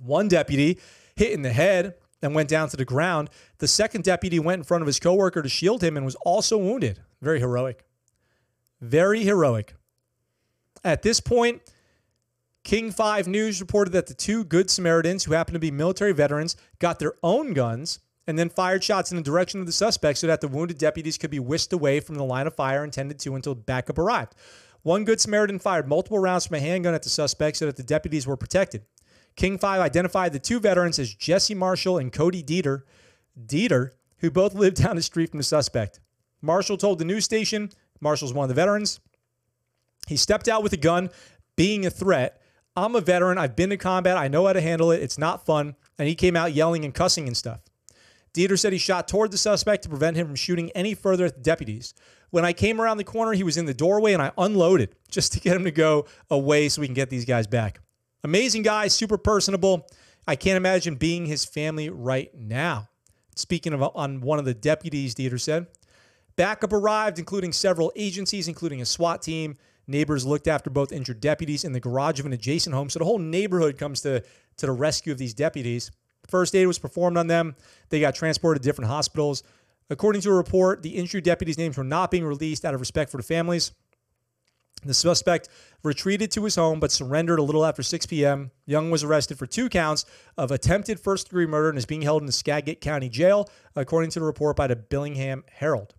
One deputy hit in the head and went down to the ground. The second deputy went in front of his coworker to shield him and was also wounded. Very heroic. Very heroic. At this point, King 5 News reported that the two Good Samaritans, who happened to be military veterans, got their own guns and then fired shots in the direction of the suspect so that the wounded deputies could be whisked away from the line of fire intended to until backup arrived. One Good Samaritan fired multiple rounds from a handgun at the suspect so that the deputies were protected. King 5 identified the two veterans as Jesse Marshall and Cody Dieter, Dieter, who both lived down the street from the suspect. Marshall told the news station, Marshall's one of the veterans, he stepped out with a gun, being a threat, I'm a veteran. I've been to combat. I know how to handle it. It's not fun. And he came out yelling and cussing and stuff. Dieter said he shot toward the suspect to prevent him from shooting any further at the deputies. When I came around the corner, he was in the doorway and I unloaded just to get him to go away so we can get these guys back. Amazing guy, super personable. I can't imagine being his family right now. Speaking of on one of the deputies, Dieter said. Backup arrived, including several agencies, including a SWAT team, Neighbors looked after both injured deputies in the garage of an adjacent home. So the whole neighborhood comes to, to the rescue of these deputies. First aid was performed on them. They got transported to different hospitals. According to a report, the injured deputies' names were not being released out of respect for the families. The suspect retreated to his home but surrendered a little after 6 p.m. Young was arrested for two counts of attempted first degree murder and is being held in the Skagit County Jail, according to the report by the Bellingham Herald.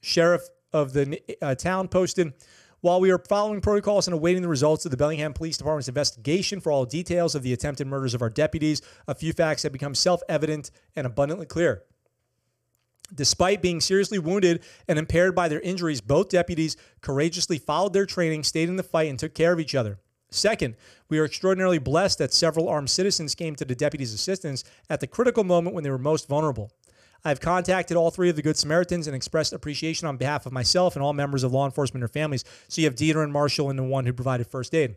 Sheriff of the uh, town posted while we are following protocols and awaiting the results of the Bellingham Police Department's investigation for all details of the attempted murders of our deputies, a few facts have become self evident and abundantly clear. Despite being seriously wounded and impaired by their injuries, both deputies courageously followed their training, stayed in the fight, and took care of each other. Second, we are extraordinarily blessed that several armed citizens came to the deputies' assistance at the critical moment when they were most vulnerable. I've contacted all three of the Good Samaritans and expressed appreciation on behalf of myself and all members of law enforcement their families. So you have Dieter and Marshall and the one who provided first aid.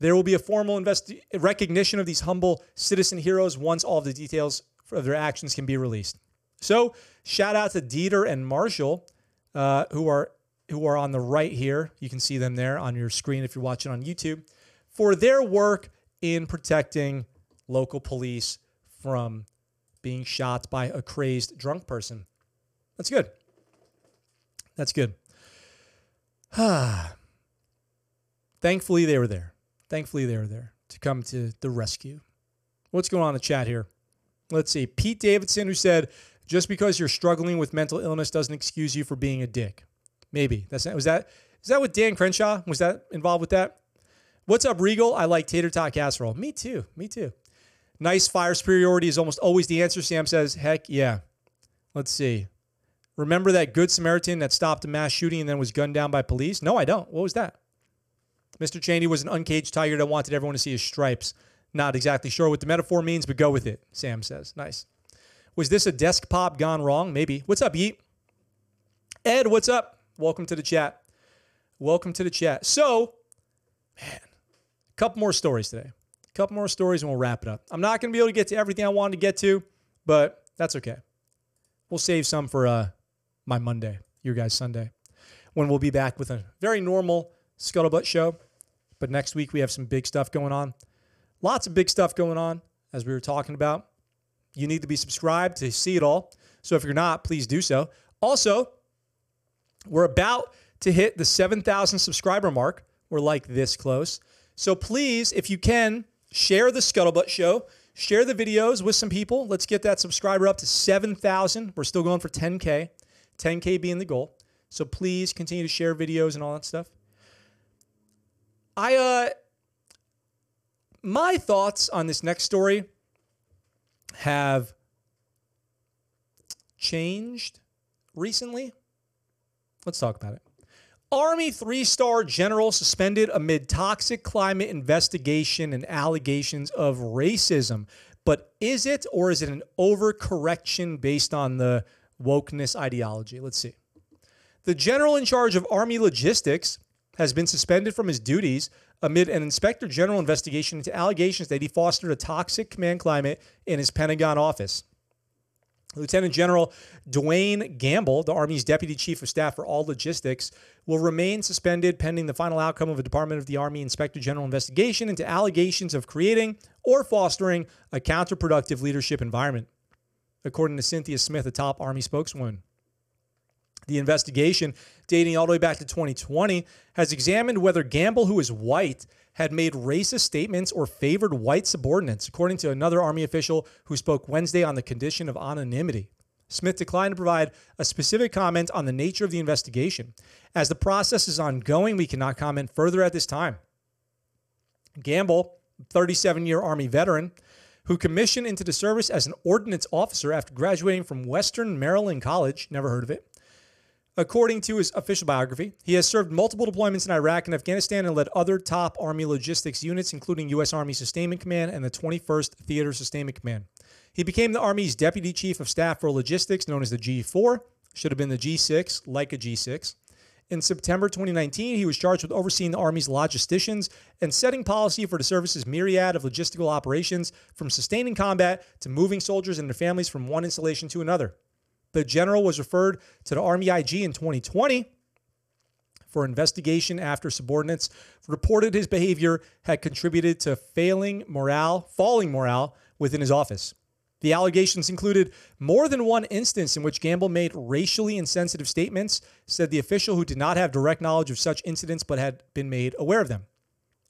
There will be a formal investi- recognition of these humble citizen heroes once all of the details of their actions can be released. So shout out to Dieter and Marshall, uh, who are who are on the right here. You can see them there on your screen if you're watching on YouTube, for their work in protecting local police from being shot by a crazed drunk person. That's good. That's good. Thankfully, they were there. Thankfully, they were there to come to the rescue. What's going on in the chat here? Let's see. Pete Davidson, who said, just because you're struggling with mental illness doesn't excuse you for being a dick. Maybe. That's was that is that with Dan Crenshaw? Was that involved with that? What's up, Regal? I like tater tot casserole. Me too. Me too. Nice fire superiority is almost always the answer. Sam says, heck yeah. Let's see. Remember that good Samaritan that stopped a mass shooting and then was gunned down by police? No, I don't. What was that? Mr. Cheney was an uncaged tiger that wanted everyone to see his stripes. Not exactly sure what the metaphor means, but go with it, Sam says. Nice. Was this a desk pop gone wrong? Maybe. What's up, Yeet? Ed, what's up? Welcome to the chat. Welcome to the chat. So, man, a couple more stories today couple more stories and we'll wrap it up. I'm not going to be able to get to everything I wanted to get to, but that's okay. We'll save some for uh, my Monday, your guys' Sunday, when we'll be back with a very normal Scuttlebutt show. But next week we have some big stuff going on. Lots of big stuff going on, as we were talking about. You need to be subscribed to see it all. So if you're not, please do so. Also, we're about to hit the 7,000 subscriber mark. We're like this close. So please, if you can, share the Scuttlebutt Show. Share the videos with some people. Let's get that subscriber up to 7,000. We're still going for 10K, 10K being the goal. So please continue to share videos and all that stuff. I, uh, my thoughts on this next story have changed recently. Let's talk about it. Army three star general suspended amid toxic climate investigation and allegations of racism. But is it, or is it an overcorrection based on the wokeness ideology? Let's see. The general in charge of Army logistics has been suspended from his duties amid an inspector general investigation into allegations that he fostered a toxic command climate in his Pentagon office. Lieutenant General Duane Gamble, the Army's Deputy Chief of Staff for all logistics, will remain suspended pending the final outcome of a Department of the Army Inspector General investigation into allegations of creating or fostering a counterproductive leadership environment, according to Cynthia Smith, a top Army spokeswoman. The investigation, dating all the way back to 2020, has examined whether Gamble, who is white, had made racist statements or favored white subordinates, according to another Army official who spoke Wednesday on the condition of anonymity. Smith declined to provide a specific comment on the nature of the investigation. As the process is ongoing, we cannot comment further at this time. Gamble, 37 year Army veteran, who commissioned into the service as an ordnance officer after graduating from Western Maryland College, never heard of it, According to his official biography, he has served multiple deployments in Iraq and Afghanistan and led other top Army logistics units, including U.S. Army Sustainment Command and the 21st Theater Sustainment Command. He became the Army's Deputy Chief of Staff for Logistics, known as the G4, should have been the G6, like a G6. In September 2019, he was charged with overseeing the Army's logisticians and setting policy for the service's myriad of logistical operations, from sustaining combat to moving soldiers and their families from one installation to another. The general was referred to the Army IG in 2020 for investigation after subordinates reported his behavior had contributed to failing morale, falling morale within his office. The allegations included more than one instance in which Gamble made racially insensitive statements, said the official who did not have direct knowledge of such incidents but had been made aware of them.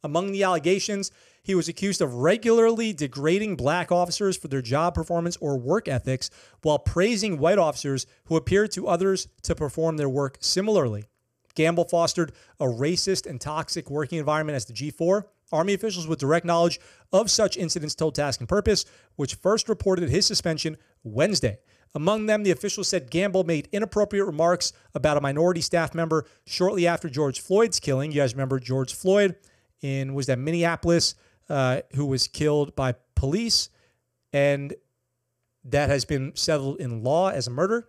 Among the allegations, he was accused of regularly degrading black officers for their job performance or work ethics while praising white officers who appeared to others to perform their work similarly. Gamble fostered a racist and toxic working environment as the G4. Army officials with direct knowledge of such incidents told Task and Purpose, which first reported his suspension Wednesday. Among them, the officials said Gamble made inappropriate remarks about a minority staff member shortly after George Floyd's killing. You guys remember George Floyd? In was that Minneapolis, uh, who was killed by police, and that has been settled in law as a murder.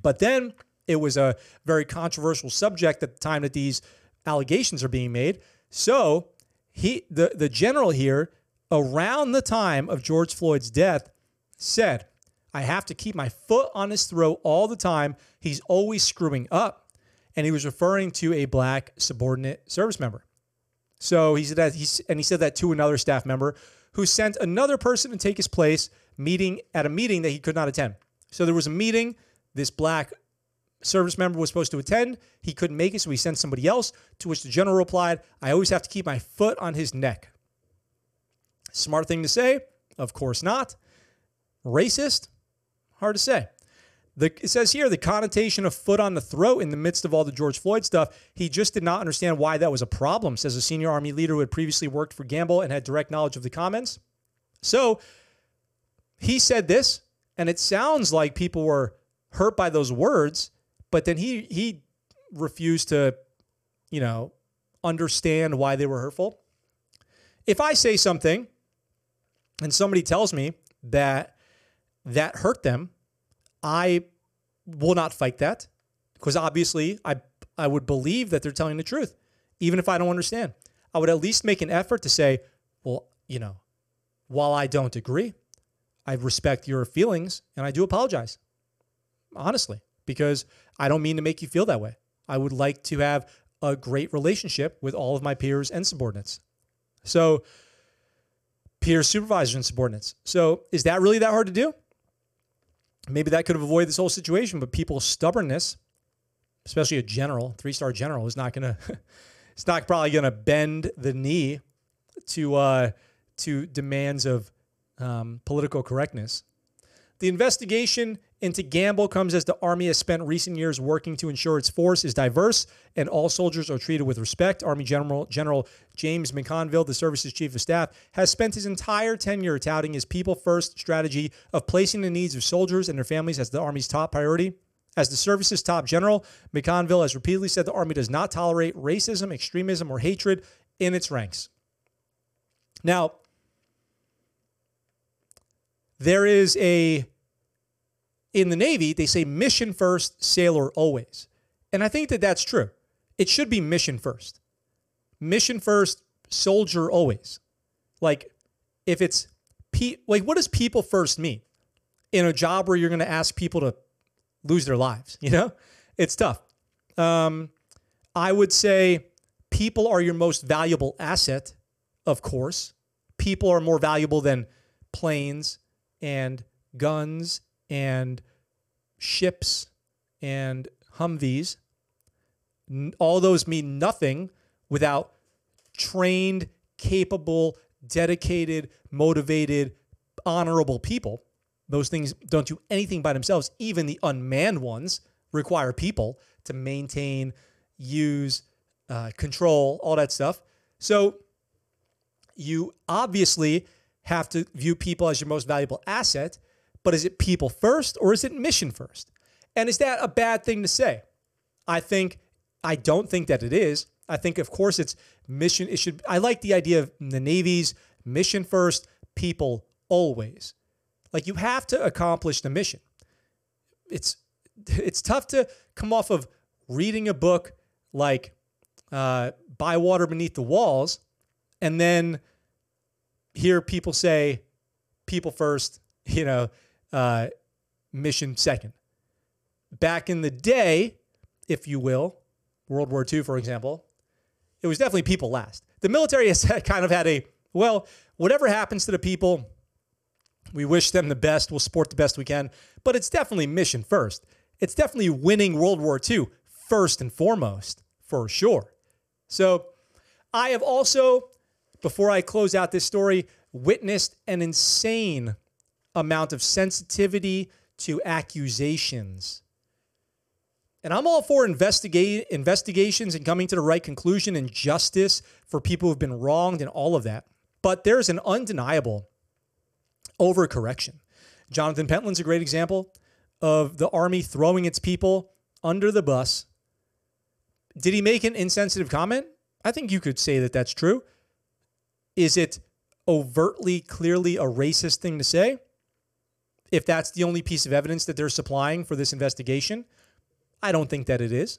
But then it was a very controversial subject at the time that these allegations are being made. So he, the the general here, around the time of George Floyd's death, said, "I have to keep my foot on his throat all the time. He's always screwing up." And he was referring to a black subordinate service member. So he said that he's and he said that to another staff member who sent another person to take his place meeting at a meeting that he could not attend. So there was a meeting this black service member was supposed to attend. He couldn't make it, so he sent somebody else, to which the general replied, I always have to keep my foot on his neck. Smart thing to say? Of course not. Racist? Hard to say. The, it says here the connotation of foot on the throat in the midst of all the George Floyd stuff. He just did not understand why that was a problem, says a senior Army leader who had previously worked for Gamble and had direct knowledge of the comments. So he said this, and it sounds like people were hurt by those words, but then he he refused to, you know, understand why they were hurtful. If I say something and somebody tells me that that hurt them, I will not fight that because obviously I I would believe that they're telling the truth, even if I don't understand. I would at least make an effort to say, well, you know, while I don't agree, I respect your feelings and I do apologize. Honestly, because I don't mean to make you feel that way. I would like to have a great relationship with all of my peers and subordinates. So, peers, supervisors, and subordinates. So, is that really that hard to do? Maybe that could have avoided this whole situation, but people's stubbornness, especially a general, three star general, is not going to, it's not probably going to bend the knee to, uh, to demands of um, political correctness. The investigation into Gamble comes as the Army has spent recent years working to ensure its force is diverse and all soldiers are treated with respect. Army General General James McConville, the service's chief of staff, has spent his entire tenure touting his people first strategy of placing the needs of soldiers and their families as the Army's top priority. As the service's top general, McConville has repeatedly said the Army does not tolerate racism, extremism, or hatred in its ranks. Now, there is a, in the Navy, they say mission first, sailor always. And I think that that's true. It should be mission first. Mission first, soldier always. Like, if it's, pe- like, what does people first mean? In a job where you're going to ask people to lose their lives, you know? It's tough. Um, I would say people are your most valuable asset, of course. People are more valuable than planes and guns and ships and Humvees. All those mean nothing without trained, capable, dedicated, motivated, honorable people. Those things don't do anything by themselves. Even the unmanned ones require people to maintain, use, uh, control, all that stuff. So you obviously have to view people as your most valuable asset, but is it people first or is it mission first? And is that a bad thing to say? I think I don't think that it is. I think of course it's mission it should I like the idea of the Navy's mission first, people always. Like you have to accomplish the mission. It's it's tough to come off of reading a book like uh, By Water Beneath the Walls and then hear people say people first, you know, uh, mission second. Back in the day, if you will, World War II, for example, it was definitely people last. The military has kind of had a, well, whatever happens to the people, we wish them the best. We'll support the best we can. But it's definitely mission first. It's definitely winning World War II first and foremost, for sure. So I have also before I close out this story, witnessed an insane amount of sensitivity to accusations. And I'm all for investigate, investigations and coming to the right conclusion and justice for people who've been wronged and all of that. But there's an undeniable overcorrection. Jonathan Pentland's a great example of the Army throwing its people under the bus. Did he make an insensitive comment? I think you could say that that's true. Is it overtly, clearly a racist thing to say? If that's the only piece of evidence that they're supplying for this investigation, I don't think that it is.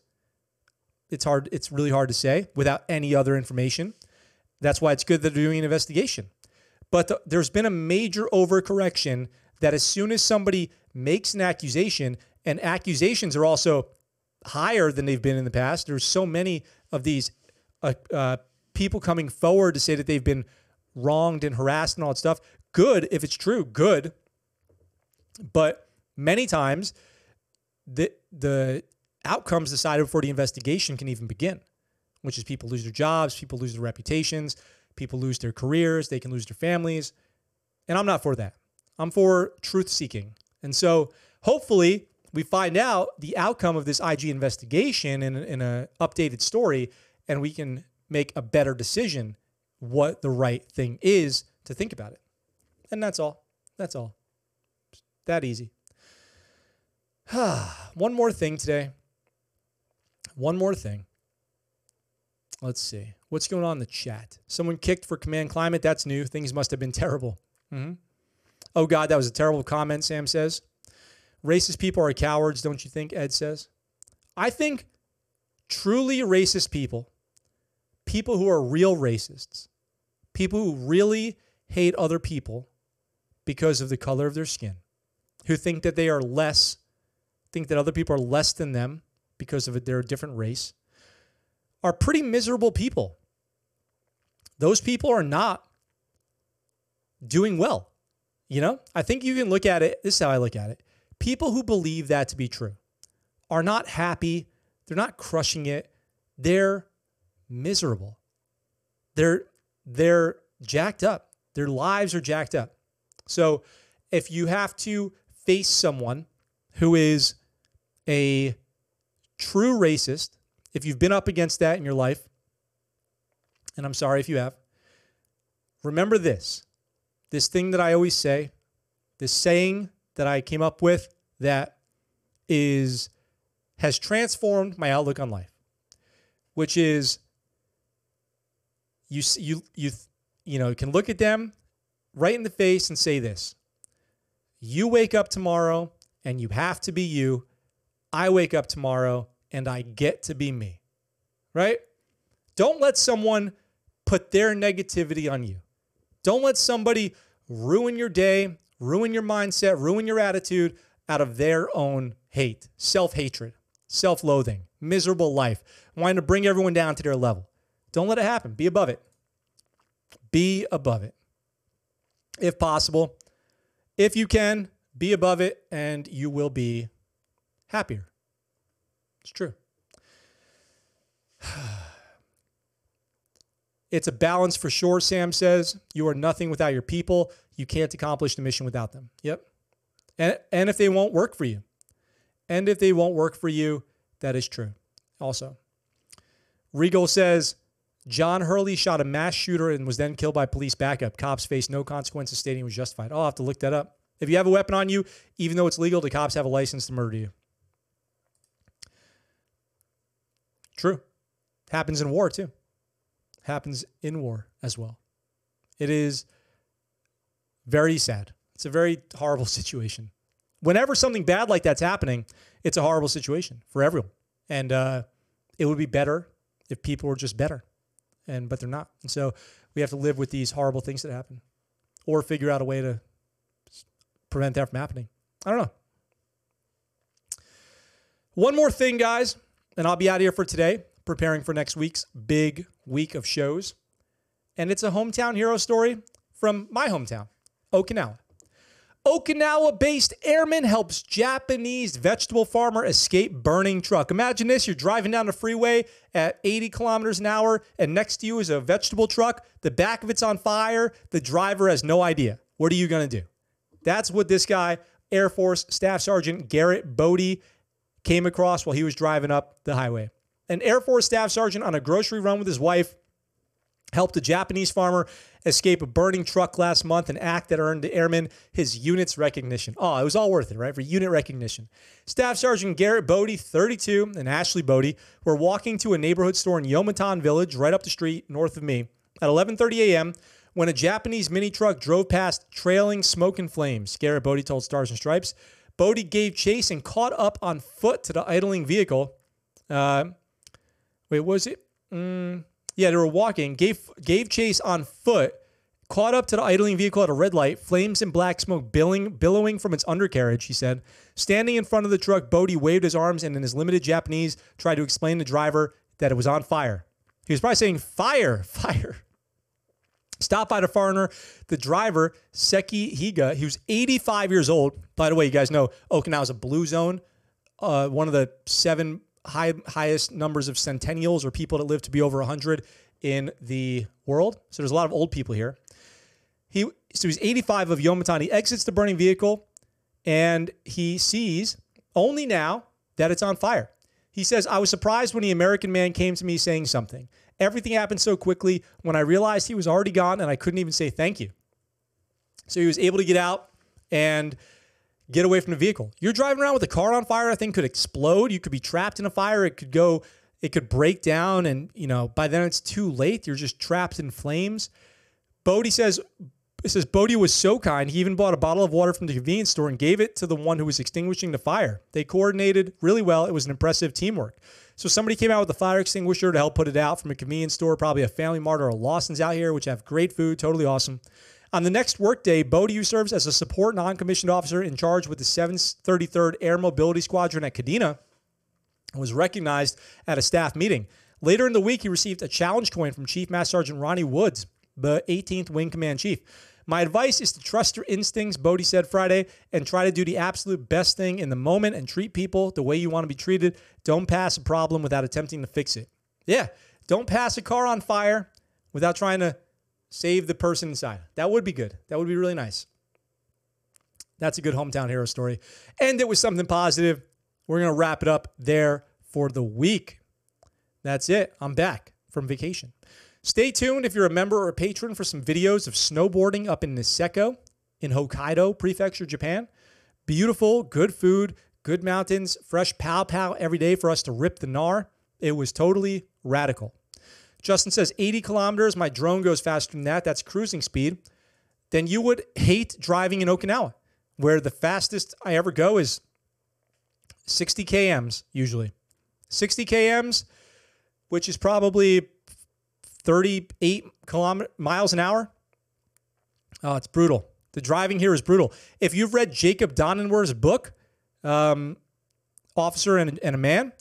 It's hard, it's really hard to say without any other information. That's why it's good that they're doing an investigation. But the, there's been a major overcorrection that as soon as somebody makes an accusation, and accusations are also higher than they've been in the past, there's so many of these uh, uh, people coming forward to say that they've been wronged and harassed and all that stuff. Good if it's true, good. But many times the the outcomes decided before the investigation can even begin, which is people lose their jobs, people lose their reputations, people lose their careers, they can lose their families. And I'm not for that. I'm for truth seeking. And so hopefully we find out the outcome of this IG investigation in, in an updated story and we can make a better decision what the right thing is to think about it. And that's all. That's all. That easy. One more thing today. One more thing. Let's see. What's going on in the chat? Someone kicked for command climate. That's new. Things must have been terrible. Mm-hmm. Oh, God, that was a terrible comment, Sam says. Racist people are cowards, don't you think? Ed says. I think truly racist people people who are real racists, people who really hate other people because of the color of their skin, who think that they are less, think that other people are less than them because of their different race, are pretty miserable people. Those people are not doing well. You know, I think you can look at it. This is how I look at it. People who believe that to be true are not happy. They're not crushing it. They're miserable. They're they're jacked up. Their lives are jacked up. So if you have to face someone who is a true racist, if you've been up against that in your life, and I'm sorry if you have, remember this this thing that I always say, this saying that I came up with that is has transformed my outlook on life, which is you you you you know can look at them right in the face and say this. You wake up tomorrow and you have to be you. I wake up tomorrow and I get to be me. Right? Don't let someone put their negativity on you. Don't let somebody ruin your day, ruin your mindset, ruin your attitude out of their own hate, self hatred, self loathing, miserable life, wanting to bring everyone down to their level. Don't let it happen. Be above it. Be above it. If possible, if you can, be above it and you will be happier. It's true. It's a balance for sure, Sam says. You are nothing without your people. You can't accomplish the mission without them. Yep. And, and if they won't work for you. And if they won't work for you, that is true. Also, Regal says John Hurley shot a mass shooter and was then killed by police backup. Cops face no consequences, stating it was justified. I'll have to look that up. If you have a weapon on you, even though it's legal, the cops have a license to murder you. True. Happens in war, too happens in war as well. It is very sad. It's a very horrible situation. Whenever something bad like that's happening, it's a horrible situation for everyone. And uh, it would be better if people were just better, and but they're not. And so we have to live with these horrible things that happen, or figure out a way to prevent that from happening. I don't know. One more thing, guys, and I'll be out here for today preparing for next week's big week of shows. And it's a hometown hero story from my hometown, Okinawa. Okinawa based airman helps Japanese vegetable farmer escape burning truck. Imagine this you're driving down the freeway at 80 kilometers an hour, and next to you is a vegetable truck. The back of it's on fire. The driver has no idea. What are you going to do? That's what this guy, Air Force Staff Sergeant Garrett Bodie, came across while he was driving up the highway. An Air Force staff sergeant on a grocery run with his wife helped a Japanese farmer escape a burning truck last month, an act that earned the airman his unit's recognition. Oh, it was all worth it, right? For unit recognition. Staff Sergeant Garrett Bodie, 32, and Ashley Bodie were walking to a neighborhood store in Yomitan Village, right up the street north of me, at 11:30 a.m. when a Japanese mini truck drove past, trailing smoke and flames. Garrett Bodie told Stars and Stripes. Bodie gave chase and caught up on foot to the idling vehicle. Uh, Wait, was it? Mm, yeah, they were walking, gave gave chase on foot, caught up to the idling vehicle at a red light, flames and black smoke billowing, billowing from its undercarriage, he said. Standing in front of the truck, Bodie waved his arms and in his limited Japanese tried to explain to the driver that it was on fire. He was probably saying, fire, fire. Stopped by the foreigner, the driver, Seki Higa. He was 85 years old. By the way, you guys know Okinawa is a blue zone, uh, one of the seven high, highest numbers of centennials or people that live to be over 100 in the world. So there's a lot of old people here. He so he's 85 of Yomitan. He exits the burning vehicle and he sees only now that it's on fire. He says, I was surprised when the American man came to me saying something. Everything happened so quickly when I realized he was already gone and I couldn't even say thank you. So he was able to get out and get away from the vehicle. You're driving around with a car on fire, a thing could explode. You could be trapped in a fire. It could go, it could break down. And, you know, by then it's too late. You're just trapped in flames. Bodie says, it says Bodie was so kind. He even bought a bottle of water from the convenience store and gave it to the one who was extinguishing the fire. They coordinated really well. It was an impressive teamwork. So somebody came out with a fire extinguisher to help put it out from a convenience store, probably a Family Mart or a Lawson's out here, which have great food, totally awesome. On the next workday, Bodie serves as a support non-commissioned officer in charge with the 733rd Air Mobility Squadron at Kadena was recognized at a staff meeting. Later in the week, he received a challenge coin from Chief Master Sergeant Ronnie Woods, the 18th Wing Command Chief. My advice is to trust your instincts, Bodie said Friday, and try to do the absolute best thing in the moment and treat people the way you want to be treated. Don't pass a problem without attempting to fix it. Yeah, don't pass a car on fire without trying to save the person inside. That would be good. That would be really nice. That's a good hometown hero story. And it was something positive. We're going to wrap it up there for the week. That's it. I'm back from vacation. Stay tuned if you're a member or a patron for some videos of snowboarding up in Niseko in Hokkaido Prefecture, Japan. Beautiful, good food, good mountains, fresh pow pow every day for us to rip the gnar. It was totally radical. Justin says 80 kilometers. My drone goes faster than that. That's cruising speed. Then you would hate driving in Okinawa, where the fastest I ever go is 60 kms usually. 60 kms, which is probably 38 kilometer, miles an hour. Oh, it's brutal. The driving here is brutal. If you've read Jacob Donenwer's book, um, Officer and, and a Man,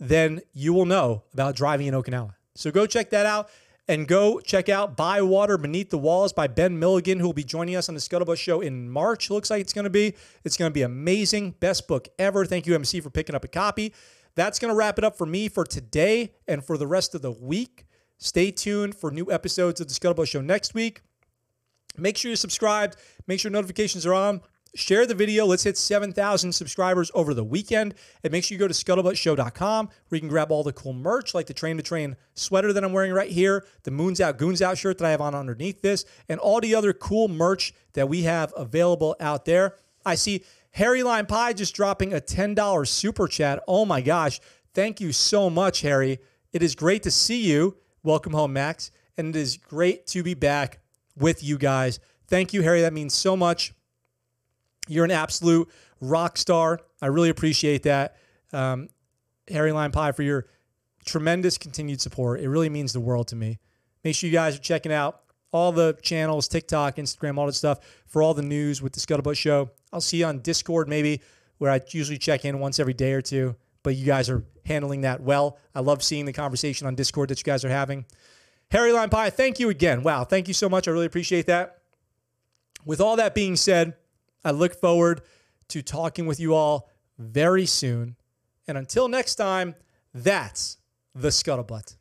then you will know about driving in Okinawa. So go check that out and go check out By Water Beneath the Walls by Ben Milligan, who will be joining us on the Scuttlebutt Show in March. Looks like it's going to be. It's going to be amazing. Best book ever. Thank you, MC, for picking up a copy. That's going to wrap it up for me for today and for the rest of the week. Stay tuned for new episodes of the Scuttlebutt Show next week. Make sure you're subscribed. Make sure notifications are on. Share the video. Let's hit 7,000 subscribers over the weekend. And make sure you go to scuttlebuttshow.com where you can grab all the cool merch like the Train to Train sweater that I'm wearing right here, the Moons Out Goons Out shirt that I have on underneath this, and all the other cool merch that we have available out there. I see Harry Line Pie just dropping a $10 super chat. Oh my gosh. Thank you so much, Harry. It is great to see you. Welcome home, Max. And it is great to be back with you guys. Thank you, Harry. That means so much. You're an absolute rock star. I really appreciate that. Um, Harry Line Pie for your tremendous continued support. It really means the world to me. Make sure you guys are checking out all the channels, TikTok, Instagram, all that stuff for all the news with the Scuttlebutt Show. I'll see you on Discord maybe, where I usually check in once every day or two but you guys are handling that well. I love seeing the conversation on Discord that you guys are having. Harry Line Pie, thank you again. Wow, thank you so much. I really appreciate that. With all that being said, I look forward to talking with you all very soon. And until next time, that's the Scuttlebutt.